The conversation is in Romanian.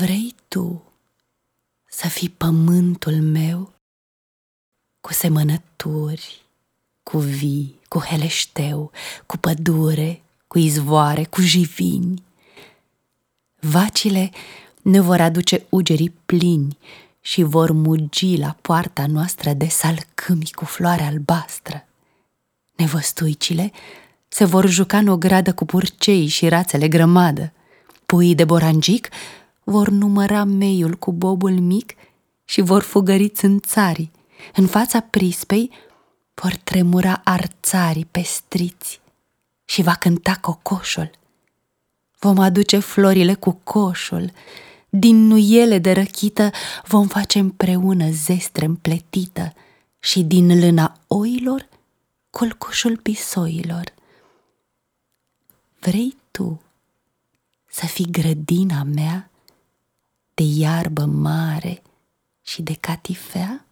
Vrei tu să fii pământul meu cu semănături, cu vii, cu heleșteu, cu pădure, cu izvoare, cu jivini. Vacile ne vor aduce ugerii plini și vor mugi la poarta noastră de salcâmi cu floare albastră. Nevăstuicile se vor juca în o gradă cu purcei și rațele grămadă. Puii de borangic vor număra meiul cu bobul mic și vor fugări țânțarii. În fața prispei vor tremura arțarii pestriți și va cânta cocoșul. Vom aduce florile cu coșul, din nuiele de răchită vom face împreună zestre împletită și din lâna oilor colcoșul pisoilor. Vrei tu să fii grădina mea de iarbă mare și de catifea?